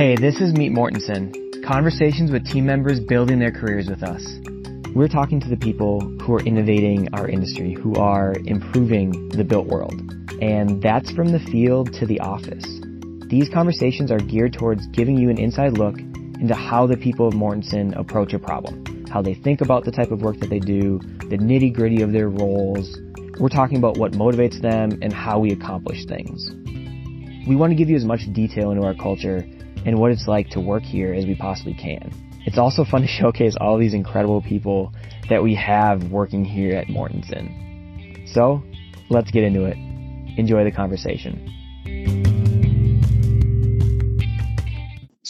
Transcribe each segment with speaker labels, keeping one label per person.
Speaker 1: Hey, this is Meet Mortenson. Conversations with team members building their careers with us. We're talking to the people who are innovating our industry, who are improving the built world. And that's from the field to the office. These conversations are geared towards giving you an inside look into how the people of Mortenson approach a problem, how they think about the type of work that they do, the nitty gritty of their roles. We're talking about what motivates them and how we accomplish things. We want to give you as much detail into our culture and what it's like to work here as we possibly can. It's also fun to showcase all these incredible people that we have working here at Mortenson. So, let's get into it. Enjoy the conversation.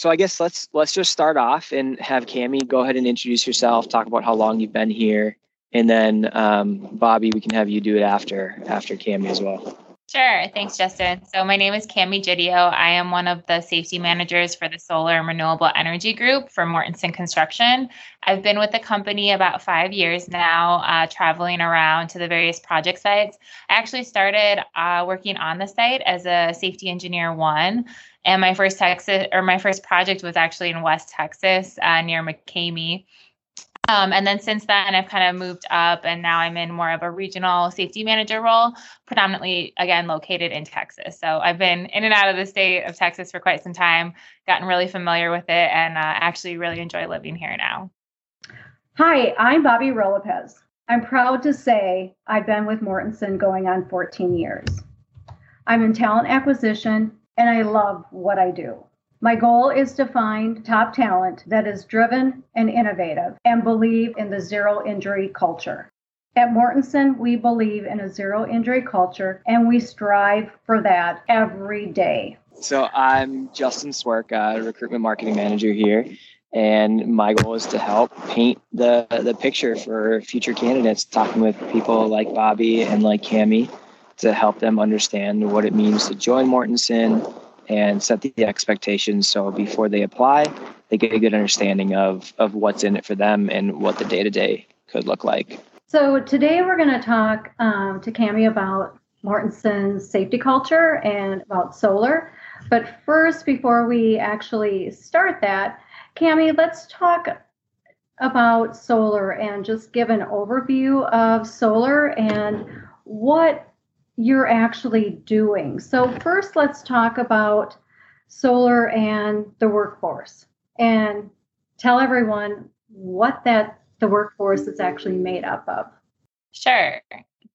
Speaker 1: So I guess let's let's just start off and have Cami go ahead and introduce yourself, talk about how long you've been here, and then um, Bobby, we can have you do it after after Cami as well.
Speaker 2: Sure. Thanks, Justin. So, my name is Cami Gidio. I am one of the safety managers for the Solar and Renewable Energy Group for Mortenson Construction. I've been with the company about five years now, uh, traveling around to the various project sites. I actually started uh, working on the site as a safety engineer one. And my first Texas or my first project was actually in West Texas uh, near McCamey. Um, and then since then, I've kind of moved up, and now I'm in more of a regional safety manager role, predominantly again located in Texas. So I've been in and out of the state of Texas for quite some time, gotten really familiar with it, and uh, actually really enjoy living here now.
Speaker 3: Hi, I'm Bobby Rolopez. I'm proud to say I've been with Mortenson going on 14 years. I'm in talent acquisition, and I love what I do. My goal is to find top talent that is driven and innovative and believe in the zero injury culture. At Mortenson, we believe in a zero injury culture and we strive for that every day.
Speaker 1: So, I'm Justin Swerk, uh, recruitment marketing manager here, and my goal is to help paint the, the picture for future candidates, talking with people like Bobby and like Cami to help them understand what it means to join Mortenson and set the expectations so before they apply, they get a good understanding of, of what's in it for them and what the day to day could look like.
Speaker 3: So, today we're going to talk um, to Cami about Mortenson's safety culture and about solar. But first, before we actually start that, Cami, let's talk about solar and just give an overview of solar and what you're actually doing. So, first, let's talk about solar and the workforce and tell everyone what that the workforce is actually made up of.
Speaker 2: Sure.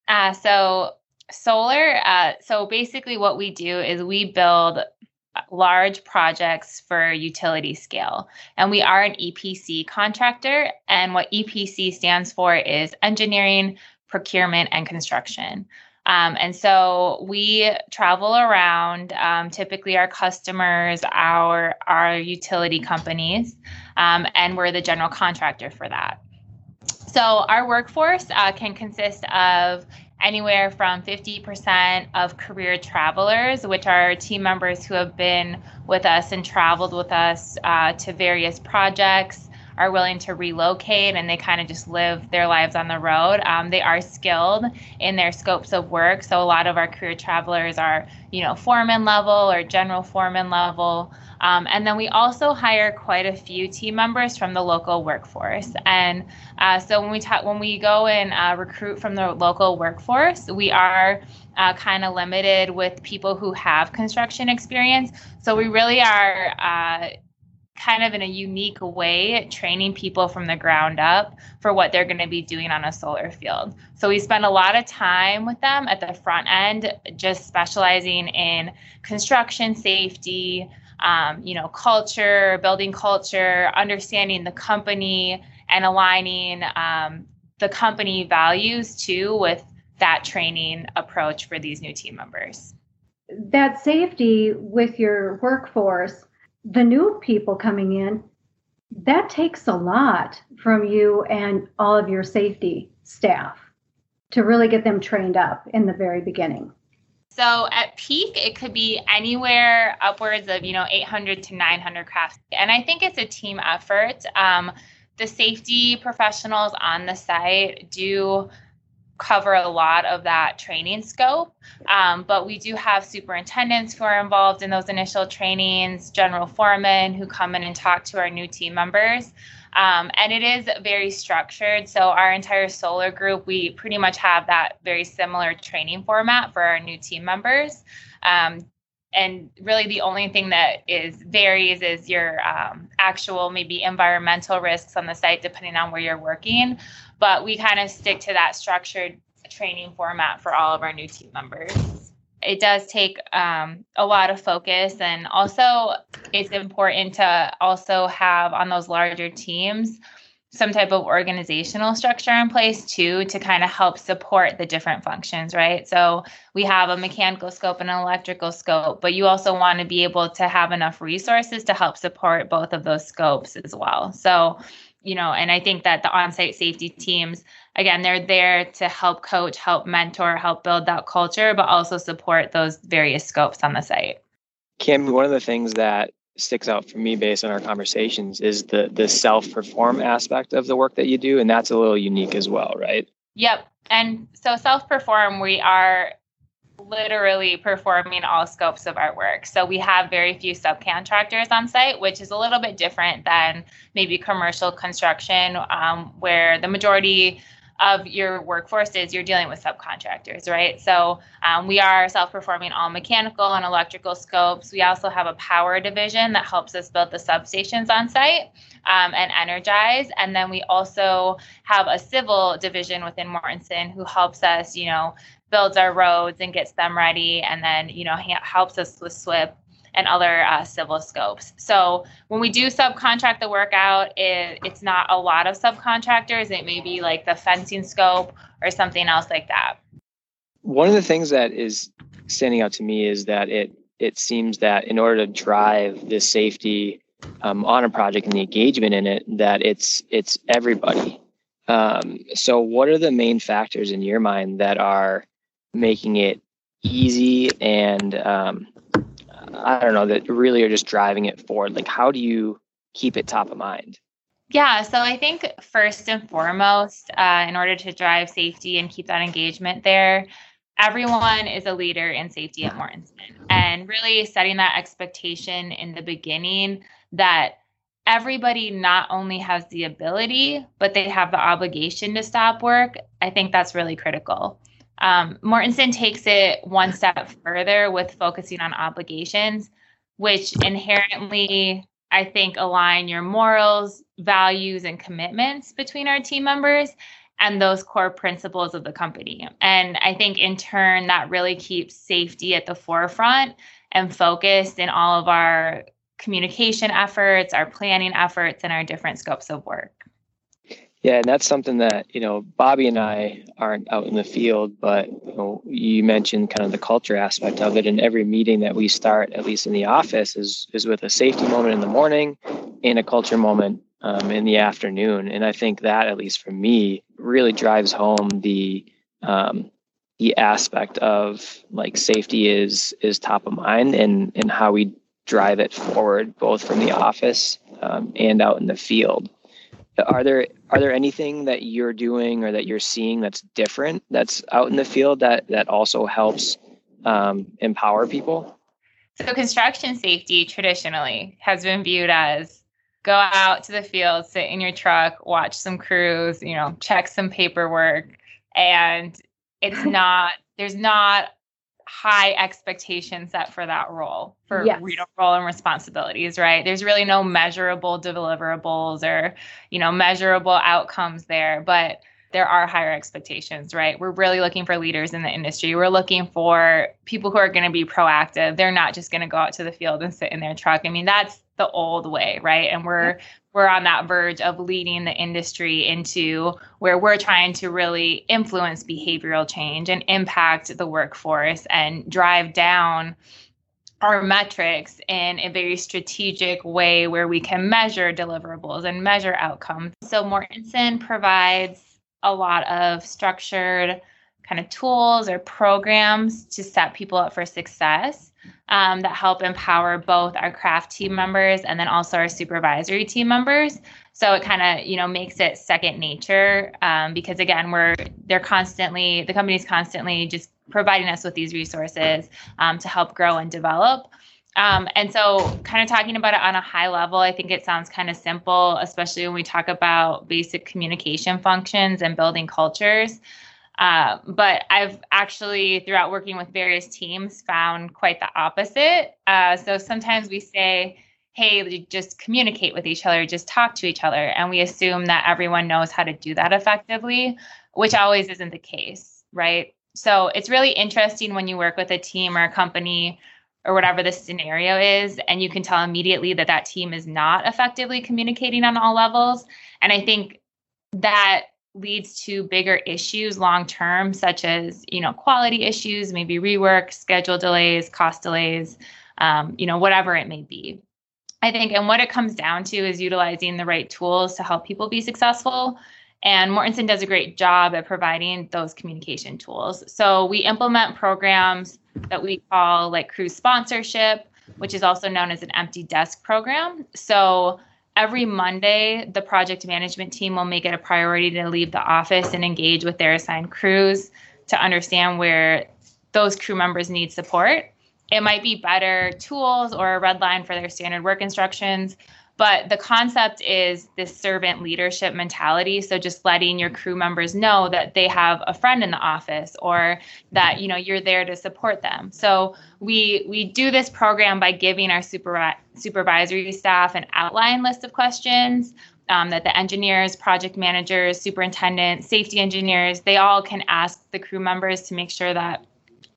Speaker 2: Uh, so, solar, uh, so basically, what we do is we build large projects for utility scale. And we are an EPC contractor. And what EPC stands for is engineering, procurement, and construction. Um, and so we travel around. Um, typically, our customers, our our utility companies, um, and we're the general contractor for that. So our workforce uh, can consist of anywhere from 50% of career travelers, which are team members who have been with us and traveled with us uh, to various projects are willing to relocate and they kind of just live their lives on the road. Um, they are skilled in their scopes of work. So a lot of our career travelers are, you know, foreman level or general foreman level. Um, and then we also hire quite a few team members from the local workforce. And uh, so when we talk, when we go and uh, recruit from the local workforce, we are uh, kind of limited with people who have construction experience. So we really are uh, kind of in a unique way training people from the ground up for what they're going to be doing on a solar field. So we spend a lot of time with them at the front end, just specializing in construction safety, um, you know, culture, building culture, understanding the company, and aligning um, the company values too with that training approach for these new team members.
Speaker 3: That safety with your workforce the new people coming in, that takes a lot from you and all of your safety staff to really get them trained up in the very beginning.
Speaker 2: So at peak, it could be anywhere upwards of you know 800 to 900 crafts, and I think it's a team effort. Um, the safety professionals on the site do cover a lot of that training scope. Um, but we do have superintendents who are involved in those initial trainings, general foremen who come in and talk to our new team members. Um, and it is very structured. So, our entire solar group, we pretty much have that very similar training format for our new team members. Um, and really, the only thing that is varies is your um, actual maybe environmental risks on the site, depending on where you're working. But we kind of stick to that structured training format for all of our new team members it does take um, a lot of focus and also it's important to also have on those larger teams some type of organizational structure in place too to kind of help support the different functions right so we have a mechanical scope and an electrical scope but you also want to be able to have enough resources to help support both of those scopes as well so you know and i think that the on-site safety teams again, they're there to help coach, help mentor, help build that culture, but also support those various scopes on the site.
Speaker 1: Kim, one of the things that sticks out for me based on our conversations is the the self-perform aspect of the work that you do and that's a little unique as well, right?
Speaker 2: Yep. And so self-perform we are literally performing all scopes of our work. So we have very few subcontractors on site, which is a little bit different than maybe commercial construction, um, where the majority of your workforce is you're dealing with subcontractors, right? So um, we are self performing all mechanical and electrical scopes. We also have a power division that helps us build the substations on site um, and energize. And then we also have a civil division within Mortenson who helps us, you know, builds our roads and gets them ready and then, you know, ha- helps us with SWPPP and other uh, civil scopes. So when we do subcontract the work out, it, it's not a lot of subcontractors. It may be like the fencing scope or something else like that.
Speaker 1: One of the things that is standing out to me is that it it seems that in order to drive the safety um, on a project and the engagement in it, that it's it's everybody. Um, so, what are the main factors in your mind that are making it easy and um, I don't know, that really are just driving it forward? Like, how do you keep it top of mind?
Speaker 2: Yeah, so I think first and foremost, uh, in order to drive safety and keep that engagement there, everyone is a leader in safety at Mortenson. And really setting that expectation in the beginning that everybody not only has the ability, but they have the obligation to stop work, I think that's really critical. Um, Mortenson takes it one step further with focusing on obligations, which inherently, I think, align your morals, values, and commitments between our team members and those core principles of the company. And I think in turn, that really keeps safety at the forefront and focused in all of our communication efforts, our planning efforts, and our different scopes of work.
Speaker 1: Yeah, and that's something that you know Bobby and I aren't out in the field, but you, know, you mentioned kind of the culture aspect of it. And every meeting that we start, at least in the office, is is with a safety moment in the morning and a culture moment um, in the afternoon. And I think that, at least for me, really drives home the um, the aspect of like safety is is top of mind and and how we drive it forward, both from the office um, and out in the field. Are there are there anything that you're doing or that you're seeing that's different that's out in the field that that also helps um, empower people?
Speaker 2: So construction safety traditionally has been viewed as go out to the field, sit in your truck, watch some crews, you know, check some paperwork, and it's not there's not high expectations set for that role for yes. role and responsibilities right? There's really no measurable deliverables or you know measurable outcomes there but there are higher expectations right? We're really looking for leaders in the industry. We're looking for people who are going to be proactive. They're not just going to go out to the field and sit in their truck. I mean that's the old way right? And we're we're on that verge of leading the industry into where we're trying to really influence behavioral change and impact the workforce and drive down our metrics in a very strategic way where we can measure deliverables and measure outcomes. So Mortenson provides a lot of structured kind of tools or programs to set people up for success um, that help empower both our craft team members and then also our supervisory team members. So it kind of you know makes it second nature um, because again we're they're constantly the company's constantly just providing us with these resources um, to help grow and develop. Um, and so, kind of talking about it on a high level, I think it sounds kind of simple, especially when we talk about basic communication functions and building cultures. Uh, but I've actually, throughout working with various teams, found quite the opposite. Uh, so sometimes we say, hey, just communicate with each other, just talk to each other. And we assume that everyone knows how to do that effectively, which always isn't the case, right? So it's really interesting when you work with a team or a company or whatever the scenario is, and you can tell immediately that that team is not effectively communicating on all levels. And I think that leads to bigger issues long term, such as you know quality issues, maybe rework, schedule delays, cost delays, um, you know whatever it may be. I think, and what it comes down to is utilizing the right tools to help people be successful. And Mortenson does a great job at providing those communication tools. So we implement programs that we call like crew sponsorship, which is also known as an empty desk program. So every Monday, the project management team will make it a priority to leave the office and engage with their assigned crews to understand where those crew members need support. It might be better tools or a red line for their standard work instructions, but the concept is this servant leadership mentality. So just letting your crew members know that they have a friend in the office or that you know you're there to support them. So we we do this program by giving our super, supervisory staff an outline list of questions. Um, that the engineers, project managers, superintendents, safety engineers, they all can ask the crew members to make sure that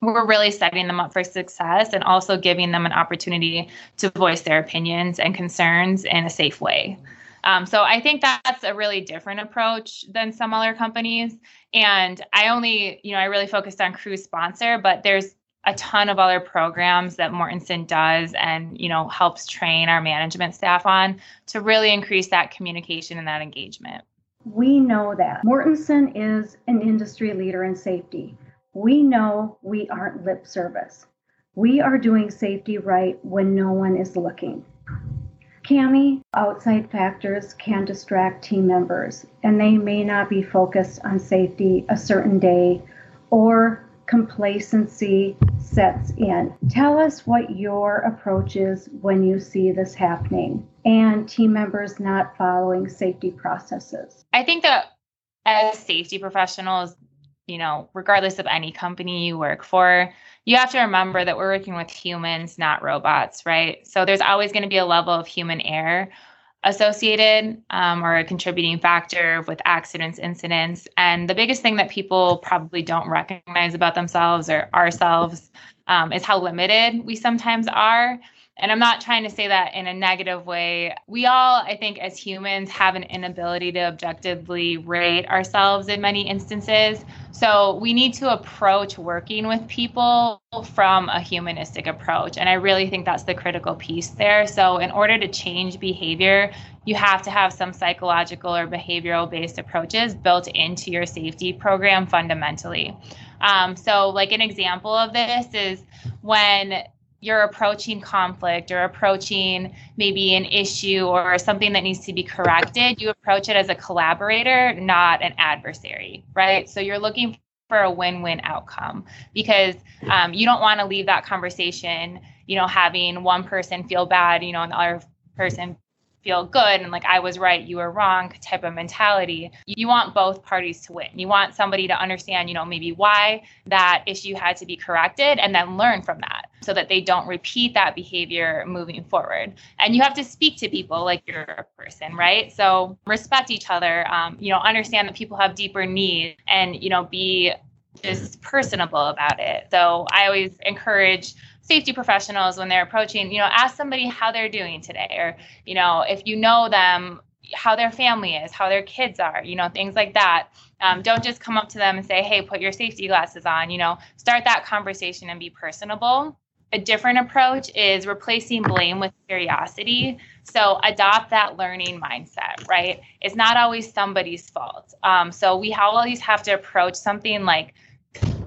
Speaker 2: we're really setting them up for success and also giving them an opportunity to voice their opinions and concerns in a safe way. Um, so I think that's a really different approach than some other companies. And I only, you know, I really focused on crew sponsor, but there's a ton of other programs that Mortenson does and, you know, helps train our management staff on to really increase that communication and that engagement.
Speaker 3: We know that Mortenson is an industry leader in safety we know we aren't lip service. We are doing safety right when no one is looking. Cami, outside factors can distract team members, and they may not be focused on safety a certain day or complacency sets in. Tell us what your approach is when you see this happening and team members not following safety processes.
Speaker 2: I think that as safety professionals, you know, regardless of any company you work for, you have to remember that we're working with humans, not robots, right? So there's always going to be a level of human error associated um, or a contributing factor with accidents, incidents. And the biggest thing that people probably don't recognize about themselves or ourselves um, is how limited we sometimes are. And I'm not trying to say that in a negative way. We all, I think, as humans, have an inability to objectively rate ourselves in many instances. So we need to approach working with people from a humanistic approach. And I really think that's the critical piece there. So, in order to change behavior, you have to have some psychological or behavioral based approaches built into your safety program fundamentally. Um, so, like an example of this is when you're approaching conflict or approaching maybe an issue or something that needs to be corrected, you approach it as a collaborator, not an adversary, right? So you're looking for a win-win outcome because um, you don't want to leave that conversation, you know, having one person feel bad, you know, and the other person feel good and like I was right, you were wrong type of mentality. You want both parties to win. You want somebody to understand, you know, maybe why that issue had to be corrected and then learn from that so that they don't repeat that behavior moving forward. And you have to speak to people like you're a person, right? So respect each other, um, you know, understand that people have deeper needs and, you know, be just personable about it. So I always encourage safety professionals when they're approaching, you know, ask somebody how they're doing today, or, you know, if you know them, how their family is, how their kids are, you know, things like that. Um, don't just come up to them and say, hey, put your safety glasses on, you know, start that conversation and be personable. A different approach is replacing blame with curiosity. So adopt that learning mindset, right? It's not always somebody's fault. Um, so we always have to approach something like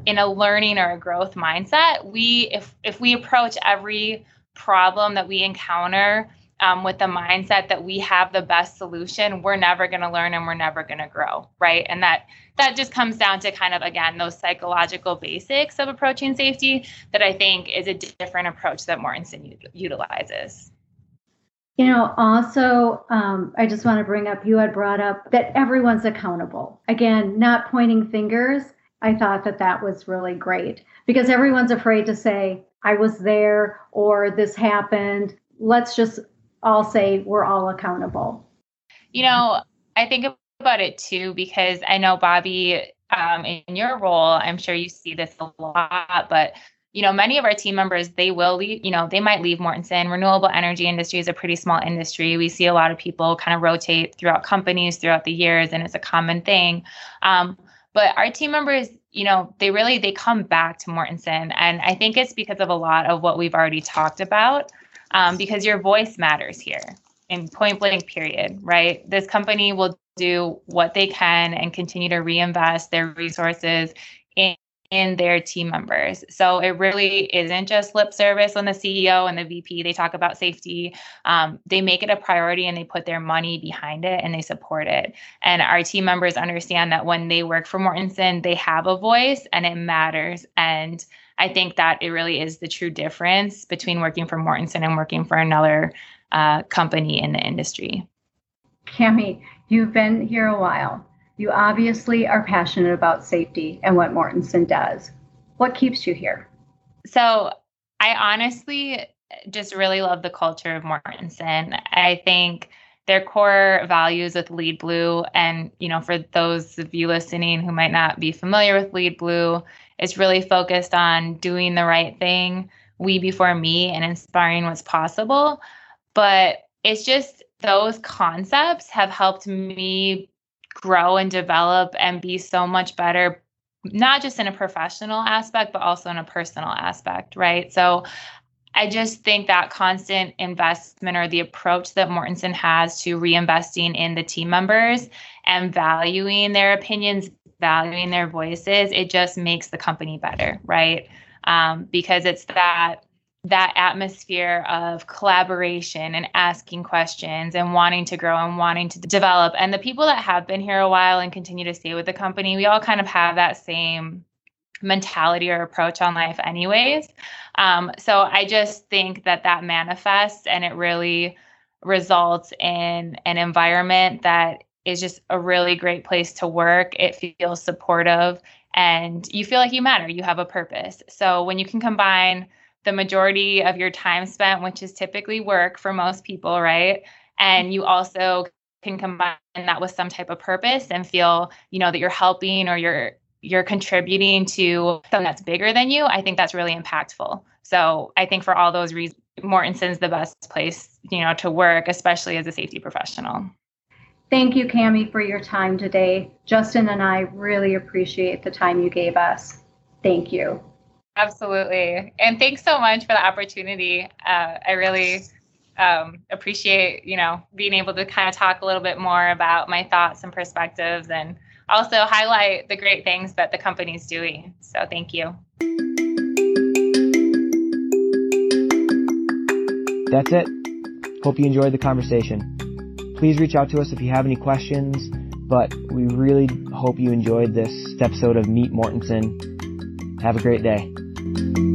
Speaker 2: in a learning or a growth mindset, we if if we approach every problem that we encounter um, with the mindset that we have the best solution, we're never going to learn and we're never going to grow, right? And that that just comes down to kind of again those psychological basics of approaching safety that I think is a different approach that Mortenson u- utilizes.
Speaker 3: You know, also, um, I just want to bring up you had brought up that everyone's accountable. Again, not pointing fingers. I thought that that was really great because everyone's afraid to say, I was there or this happened. Let's just all say we're all accountable.
Speaker 2: You know, I think about it too because I know Bobby, um, in your role, I'm sure you see this a lot, but you know, many of our team members, they will leave, you know, they might leave Mortenson. Renewable energy industry is a pretty small industry. We see a lot of people kind of rotate throughout companies throughout the years, and it's a common thing. Um, but our team members, you know, they really they come back to Mortenson. And I think it's because of a lot of what we've already talked about, um, because your voice matters here in point blank period, right? This company will do what they can and continue to reinvest their resources in in their team members. So it really isn't just lip service when the CEO and the VP they talk about safety. Um, they make it a priority and they put their money behind it and they support it. And our team members understand that when they work for Mortenson, they have a voice and it matters. And I think that it really is the true difference between working for Mortenson and working for another uh, company in the industry.
Speaker 3: Cami, you've been here a while. You obviously are passionate about safety and what Mortenson does. What keeps you here?
Speaker 2: So, I honestly just really love the culture of Mortenson. I think their core values with Lead Blue, and you know, for those of you listening who might not be familiar with Lead Blue, it's really focused on doing the right thing, we before me, and inspiring what's possible. But it's just those concepts have helped me grow and develop and be so much better not just in a professional aspect but also in a personal aspect right so I just think that constant investment or the approach that Mortenson has to reinvesting in the team members and valuing their opinions, valuing their voices, it just makes the company better, right? Um, because it's that that atmosphere of collaboration and asking questions and wanting to grow and wanting to develop. And the people that have been here a while and continue to stay with the company, we all kind of have that same mentality or approach on life, anyways. Um, so I just think that that manifests and it really results in an environment that is just a really great place to work. It feels supportive and you feel like you matter, you have a purpose. So when you can combine the majority of your time spent, which is typically work for most people, right? And you also can combine that with some type of purpose and feel, you know, that you're helping or you're you're contributing to something that's bigger than you. I think that's really impactful. So I think for all those reasons, Mortenson's the best place, you know, to work, especially as a safety professional.
Speaker 3: Thank you, Cami, for your time today. Justin and I really appreciate the time you gave us. Thank you.
Speaker 2: Absolutely. And thanks so much for the opportunity. Uh, I really um, appreciate, you know, being able to kind of talk a little bit more about my thoughts and perspectives and also highlight the great things that the company's doing. So thank you.
Speaker 1: That's it. Hope you enjoyed the conversation. Please reach out to us if you have any questions, but we really hope you enjoyed this episode of Meet Mortenson. Have a great day. Thank you.